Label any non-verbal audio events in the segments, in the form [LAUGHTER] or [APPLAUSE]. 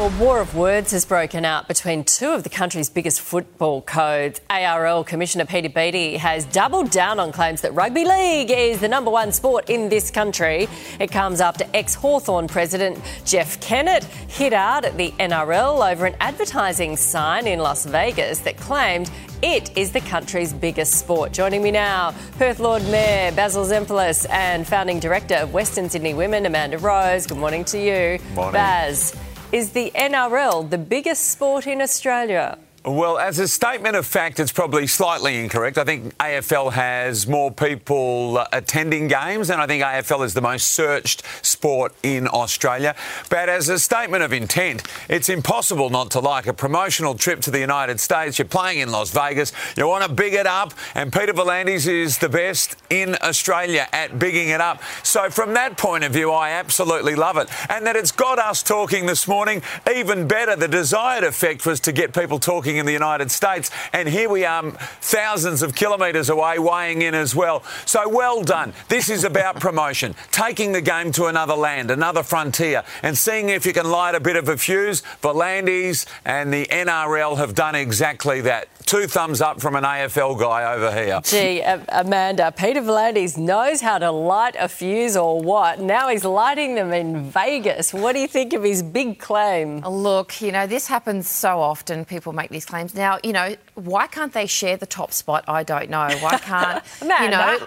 Well, war of words has broken out between two of the country's biggest football codes. ARL Commissioner Peter Beattie has doubled down on claims that rugby league is the number one sport in this country. It comes after ex Hawthorn President Jeff Kennett hit out at the NRL over an advertising sign in Las Vegas that claimed it is the country's biggest sport. Joining me now, Perth Lord Mayor Basil Zempilas and founding director of Western Sydney Women, Amanda Rose. Good morning to you. Morning. Baz. Is the NRL the biggest sport in Australia? Well, as a statement of fact, it's probably slightly incorrect. I think AFL has more people uh, attending games, and I think AFL is the most searched sport in Australia. But as a statement of intent, it's impossible not to like a promotional trip to the United States. You're playing in Las Vegas, you want to big it up, and Peter V'landys is the best in Australia at bigging it up. So, from that point of view, I absolutely love it. And that it's got us talking this morning, even better. The desired effect was to get people talking in the United States. And here we are, thousands of kilometres away, weighing in as well. So well done. This is about promotion, taking the game to another land, another frontier, and seeing if you can light a bit of a fuse. V'landys and the NRL have done exactly that. Two thumbs up from an AFL guy over here. Gee, Amanda, Peter V'landys knows how to light a fuse or what. Now he's lighting them in Vegas. What do you think of his big claim? Oh, look, you know, this happens so often. People make these claims. Now, you know, why can't they share the top spot? I don't know. Why can't, [LAUGHS] you know,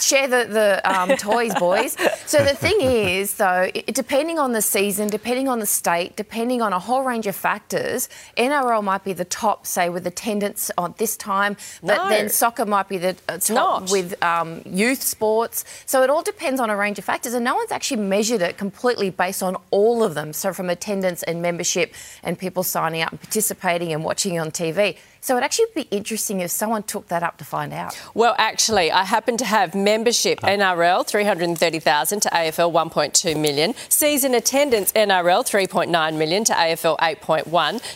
share the, the um, [LAUGHS] toys, boys? So the thing is, though, it, depending on the season, depending on the state, depending on a whole range of factors, NRL might be the top, say, with attendance on this time, but No. then soccer might be the uh, top not. with um, youth sports. So it all depends on a range of factors, and no one's actually measured it completely based on all of them. So from attendance and membership and people signing up and participating and watching on TV. So it'd actually be interesting if someone took that up to find out. Well, actually, I happen to have membership NRL 330,000 to AFL 1.2 million, season attendance NRL 3.9 million to AFL 8.1,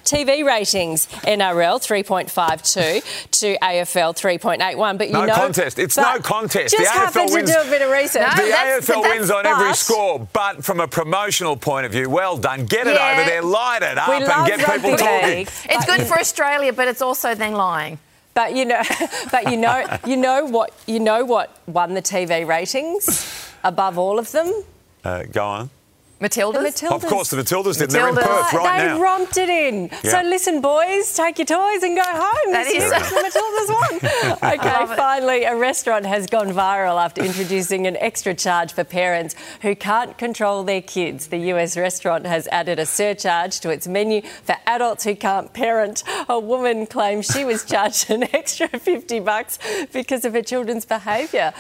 TV ratings NRL 3.52 to AFL 3.81. But you No know, contest. It's no contest. Just The AFL wins- to do a bit of research. No, The that's- AFL that's wins on every score, but from a promotional point of view, well done. Get it Yeah. over there, light it up, We and get people talking. league. It's good for Australia, but it's also then lying. But you know, [LAUGHS] but you know, you know what, you know what won the TV ratings above all of them. Uh, go on. Matildas? The Matildas. Of course, the Matildas did. They're in Perth right they now. romped it in. Yeah. So listen, boys, take your toys and go home. That this is- [LAUGHS] the Matildas won. [LAUGHS] okay, finally, a restaurant has gone viral after introducing an extra charge for parents who can't control their kids. The US restaurant has added a surcharge to its menu for adults who can't parent. A woman claims she was charged an extra [LAUGHS] 50 bucks because of her children's behaviour.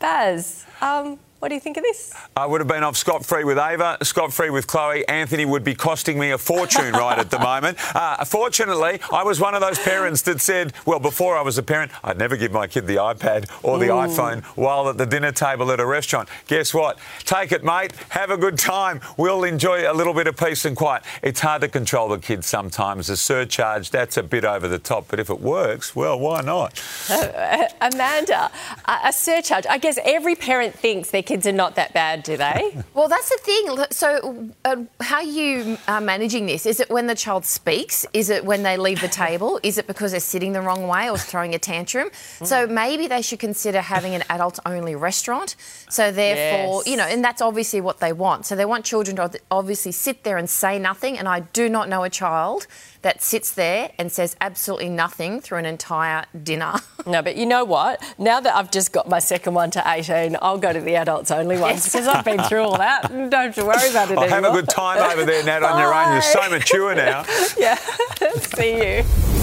Baz, um, what do you think of this? I would have been off scot free with Ava, scot free with Chloe. Anthony would be costing me a fortune right at the [LAUGHS] moment. Uh, fortunately, I was one of those parents that said, well, before I was a parent, I'd never give my kid the iPad or the iPhone while at the dinner table at a restaurant. Guess what? Take it, mate. Have a good time. We'll enjoy a little bit of peace and quiet. It's hard to control the kids sometimes. A surcharge, that's a bit over the top. But if it works, well, why not? [LAUGHS] Amanda, a, surcharge. I guess every parent thinks their kids are not that bad, do they? [LAUGHS] Well, that's the thing. So, uh, how you are managing this? Is it when the child speaks? Is it when they leave the [LAUGHS] table? Is it because they're sitting the wrong way or throwing a tantrum? So maybe they should consider having an adults-only restaurant. So therefore, Yes. you know, and that's obviously what they want. So they want children to obviously sit there and say nothing. And I do not know a child that sits there and says absolutely nothing through an entire dinner. No, but you know what? Now that I've just got my second one to 18, I'll go to the adults only ones because I've been through all that. Don't have to worry about it [LAUGHS] Oh, anymore. have a good time over there, Nat, on your own. You're so mature now. [LAUGHS] Yeah. [LAUGHS] See you.